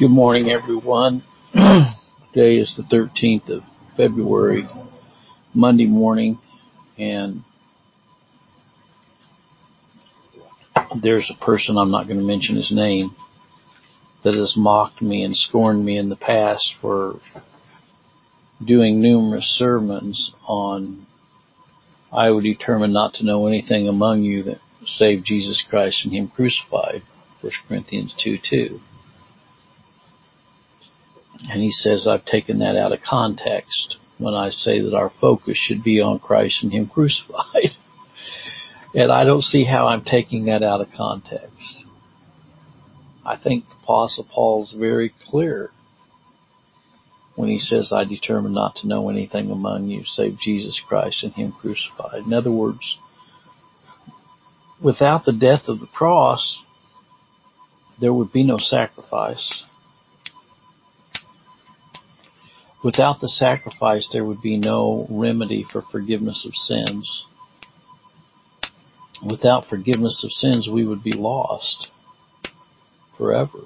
Good morning, everyone. Today is the 13th of February, Monday morning, and there's a person, I'm not going to mention his name, that has mocked me and scorned me in the past for doing numerous sermons on I would determine not to know anything among you that save Jesus Christ and Him crucified. 1 Corinthians 2 2. And he says I've taken that out of context when I say that our focus should be on Christ and Him crucified. and I don't see how I'm taking that out of context. I think the Apostle Paul's very clear when he says, I determined not to know anything among you save Jesus Christ and Him crucified. In other words, without the death of the cross, there would be no sacrifice. Without the sacrifice, there would be no remedy for forgiveness of sins. Without forgiveness of sins, we would be lost forever.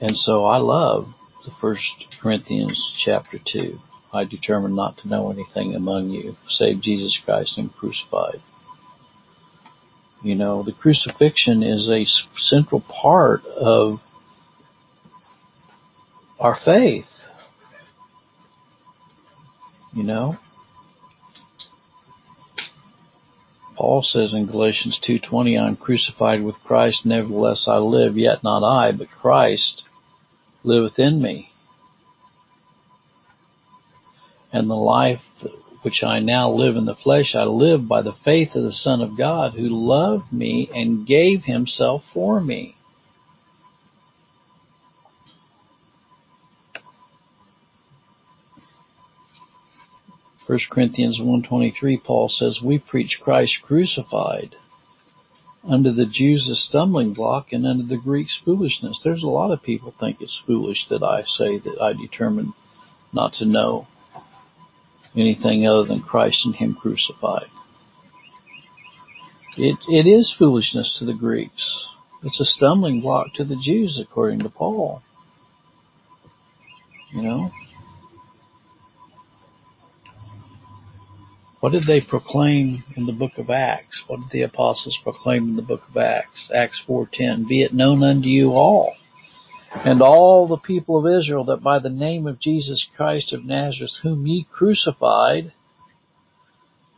And so I love the first Corinthians chapter 2. I determined not to know anything among you save Jesus Christ and crucified. You know, the crucifixion is a central part of our faith. You know? Paul says in Galatians 2:20, "I'm crucified with Christ, nevertheless I live, yet not I, but Christ liveth in me." And the life which I now live in the flesh, I live by the faith of the Son of God who loved me and gave himself for me. 1 Corinthians 1.23, Paul says, We preach Christ crucified, unto the Jews a stumbling block, and unto the Greeks foolishness. There's a lot of people think it's foolish that I say that I determined not to know anything other than Christ and Him crucified. It, it is foolishness to the Greeks. It's a stumbling block to the Jews, according to Paul. You know? What did they proclaim in the book of Acts? What did the apostles proclaim in the book of Acts? Acts 4:10, "Be it known unto you all and all the people of Israel that by the name of Jesus Christ of Nazareth, whom ye crucified,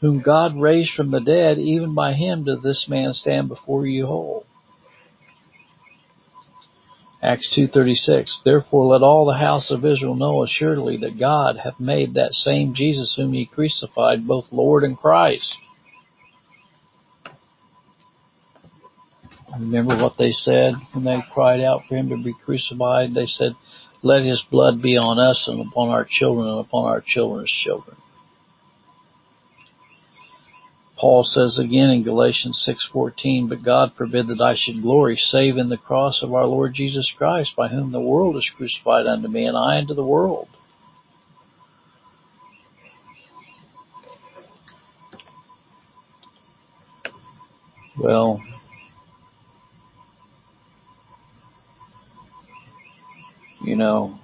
whom God raised from the dead, even by him doth this man stand before you whole." Acts 2.36, Therefore let all the house of Israel know assuredly that God hath made that same Jesus whom ye crucified both Lord and Christ. Remember what they said when they cried out for him to be crucified? They said, let his blood be on us and upon our children and upon our children's children. Paul says again in Galatians 6:14, "But God forbid that I should glory save in the cross of our Lord Jesus Christ, by whom the world is crucified unto me, and I unto the world." Well, you know,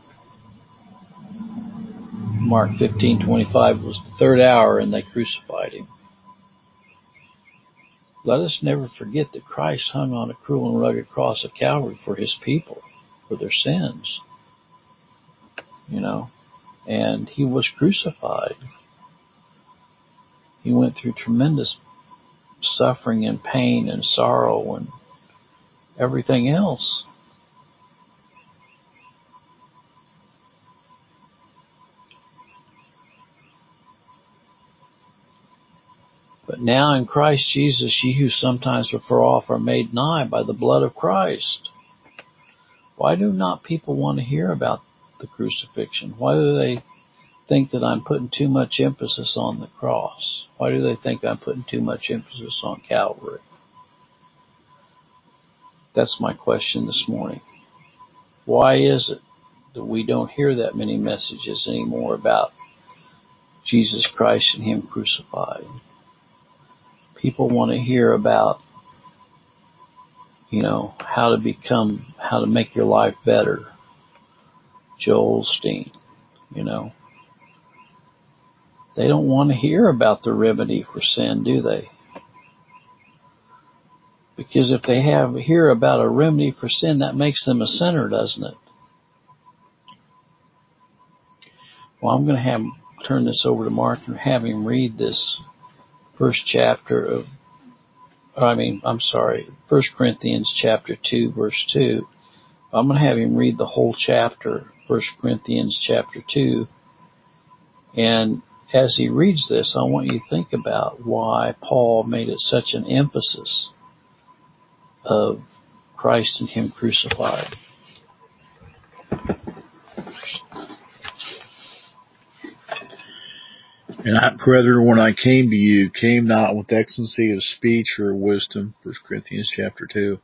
Mark 15:25 was the third hour and they crucified him. Let us never forget that Christ hung on a cruel and rugged cross of Calvary for his people, for their sins. You know, and he was crucified. He went through tremendous suffering and pain and sorrow and everything else. But now in Christ Jesus, ye who sometimes were far off are made nigh by the blood of Christ. Why do not people want to hear about the crucifixion? Why do they think that I'm putting too much emphasis on the cross? Why do they think I'm putting too much emphasis on Calvary? That's my question this morning. Why is it that we don't hear that many messages anymore about Jesus Christ and Him crucified? People want to hear about you know, how to become, how to make your life better. Joel Osteen, you know. They don't want to hear about the remedy for sin, do they? Because if they have hear about a remedy for sin, that makes them a sinner, doesn't it? Well, I'm going to have turn this over to Mark and have him read this first chapter of, I mean, I'm sorry, First Corinthians chapter two, verse two. I'm going to have him read the whole chapter, First Corinthians chapter two, and as he reads this, I want you to think about why Paul made it such an emphasis of Christ and Him crucified. And I, brethren, when I came to you, came not with excellency of speech or wisdom, 1 Corinthians chapter 2,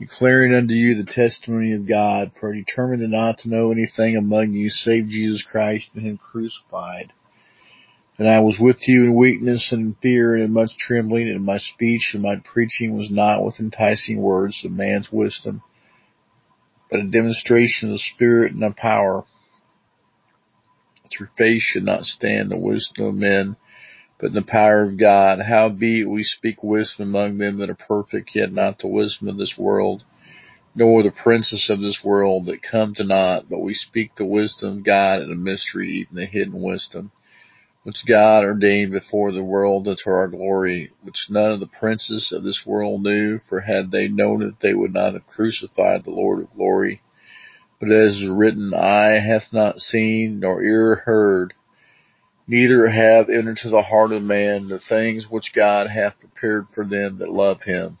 declaring unto you the testimony of God, for I determined not to know anything among you save Jesus Christ and Him crucified. And I was with you in weakness and in fear and in much trembling, and my speech and my preaching was not with enticing words of man's wisdom, but a demonstration of the Spirit and of power, your faith should not stand the wisdom of men, but in the power of God. Howbeit we speak wisdom among them that are perfect, yet not the wisdom of this world, nor the princes of this world that come to naught, but we speak the wisdom of God in a mystery, even the hidden wisdom which God ordained before the world unto our glory, which none of the princes of this world knew, for had they known it, they would not have crucified the Lord of glory. But as is written, eye hath not seen, nor ear heard, neither have entered to the heart of man the things which God hath prepared for them that love him.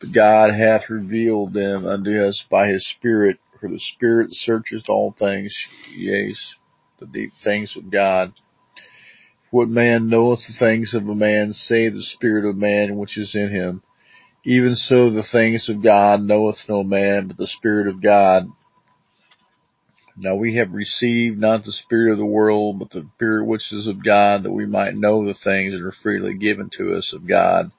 But God hath revealed them unto us by his Spirit, for the Spirit searcheth all things, yea, the deep things of God. What man knoweth the things of a man, save the spirit of man which is in him? Even so the things of God knoweth no man, but the Spirit of God. Now we have received not the Spirit of the world, but the Spirit which is of God, that we might know the things that are freely given to us of God.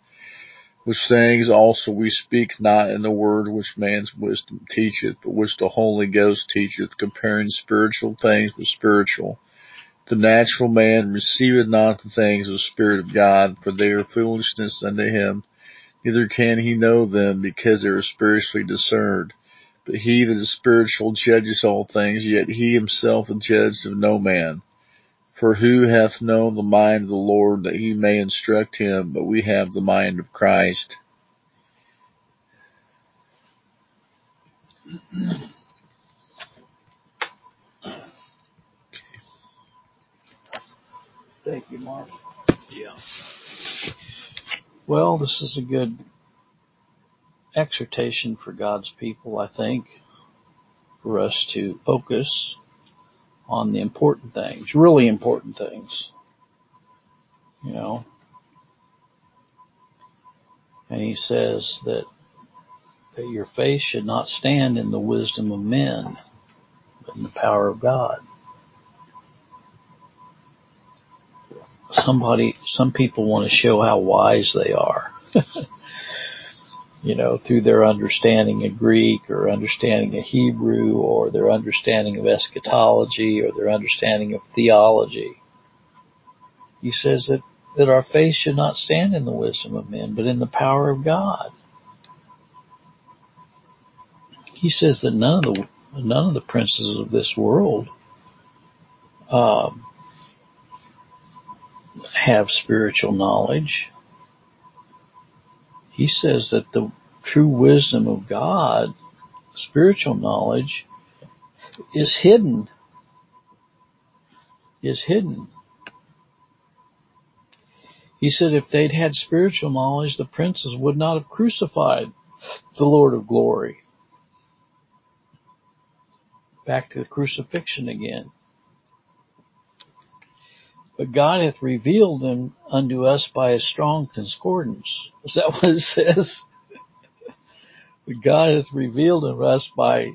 Which things also we speak not in the word which man's wisdom teacheth, but which the Holy Ghost teacheth, comparing spiritual things with spiritual. The natural man receiveth not the things of the Spirit of God, for they are foolishness unto him, neither can he know them, because they are spiritually discerned. But he that is spiritual judges all things, yet he himself is judged of no man. For who hath known the mind of the Lord that he may instruct him, but we have the mind of Christ. Thank you, Mark. Yeah. Well, this is a good exhortation for God's people, I think, for us to focus on the important things, really important things. You know. And he says that that your faith should not stand in the wisdom of men, but in the power of God. Somebody, some people want to show how wise they are. you know, through their understanding of Greek or understanding of Hebrew or their understanding of eschatology or their understanding of theology. He says that, that our faith should not stand in the wisdom of men, but in the power of God. He says that none of the none of the princes of this world um, have spiritual knowledge. He says that the true wisdom of God, spiritual knowledge, is hidden. Is hidden. He said if they'd had spiritual knowledge, the princes would not have crucified the Lord of glory. Back to the crucifixion again. But God hath revealed them unto us by a strong concordance. Is that what it says? But God hath revealed unto us by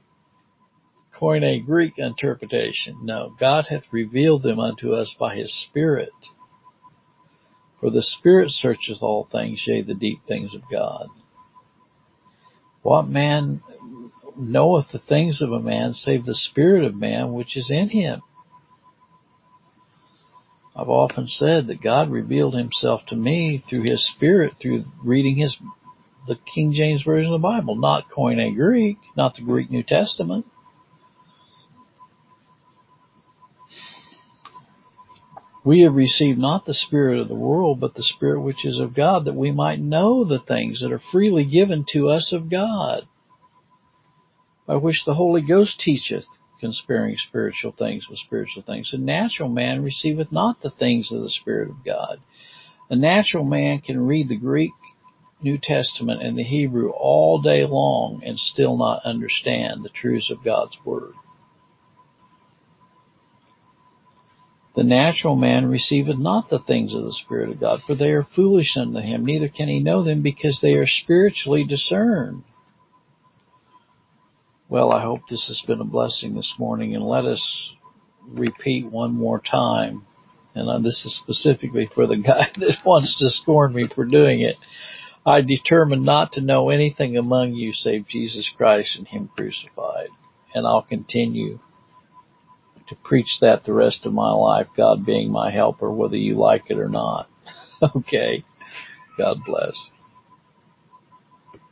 Koine Greek interpretation. No, God hath revealed them unto us by his Spirit. For the Spirit searcheth all things, yea, the deep things of God. What man knoweth the things of a man save the spirit of man which is in him? I've often said that God revealed himself to me through his spirit through reading his the King James Version of the Bible, not Koine Greek, not the Greek New Testament. We have received not the Spirit of the world, but the Spirit which is of God, that we might know the things that are freely given to us of God, by which the Holy Ghost teacheth, conspiring spiritual things with spiritual things. The natural man receiveth not the things of the Spirit of God. The natural man can read the Greek New Testament and the Hebrew all day long and still not understand the truths of God's Word. The natural man receiveth not the things of the Spirit of God, for they are foolish unto him, neither can he know them because they are spiritually discerned. Well, I hope this has been a blessing this morning, and let us repeat one more time. And this is specifically for the guy that wants to scorn me for doing it. I determined not to know anything among you save Jesus Christ and Him crucified. And I'll continue to preach that the rest of my life, God being my helper, whether you like it or not. okay. God bless.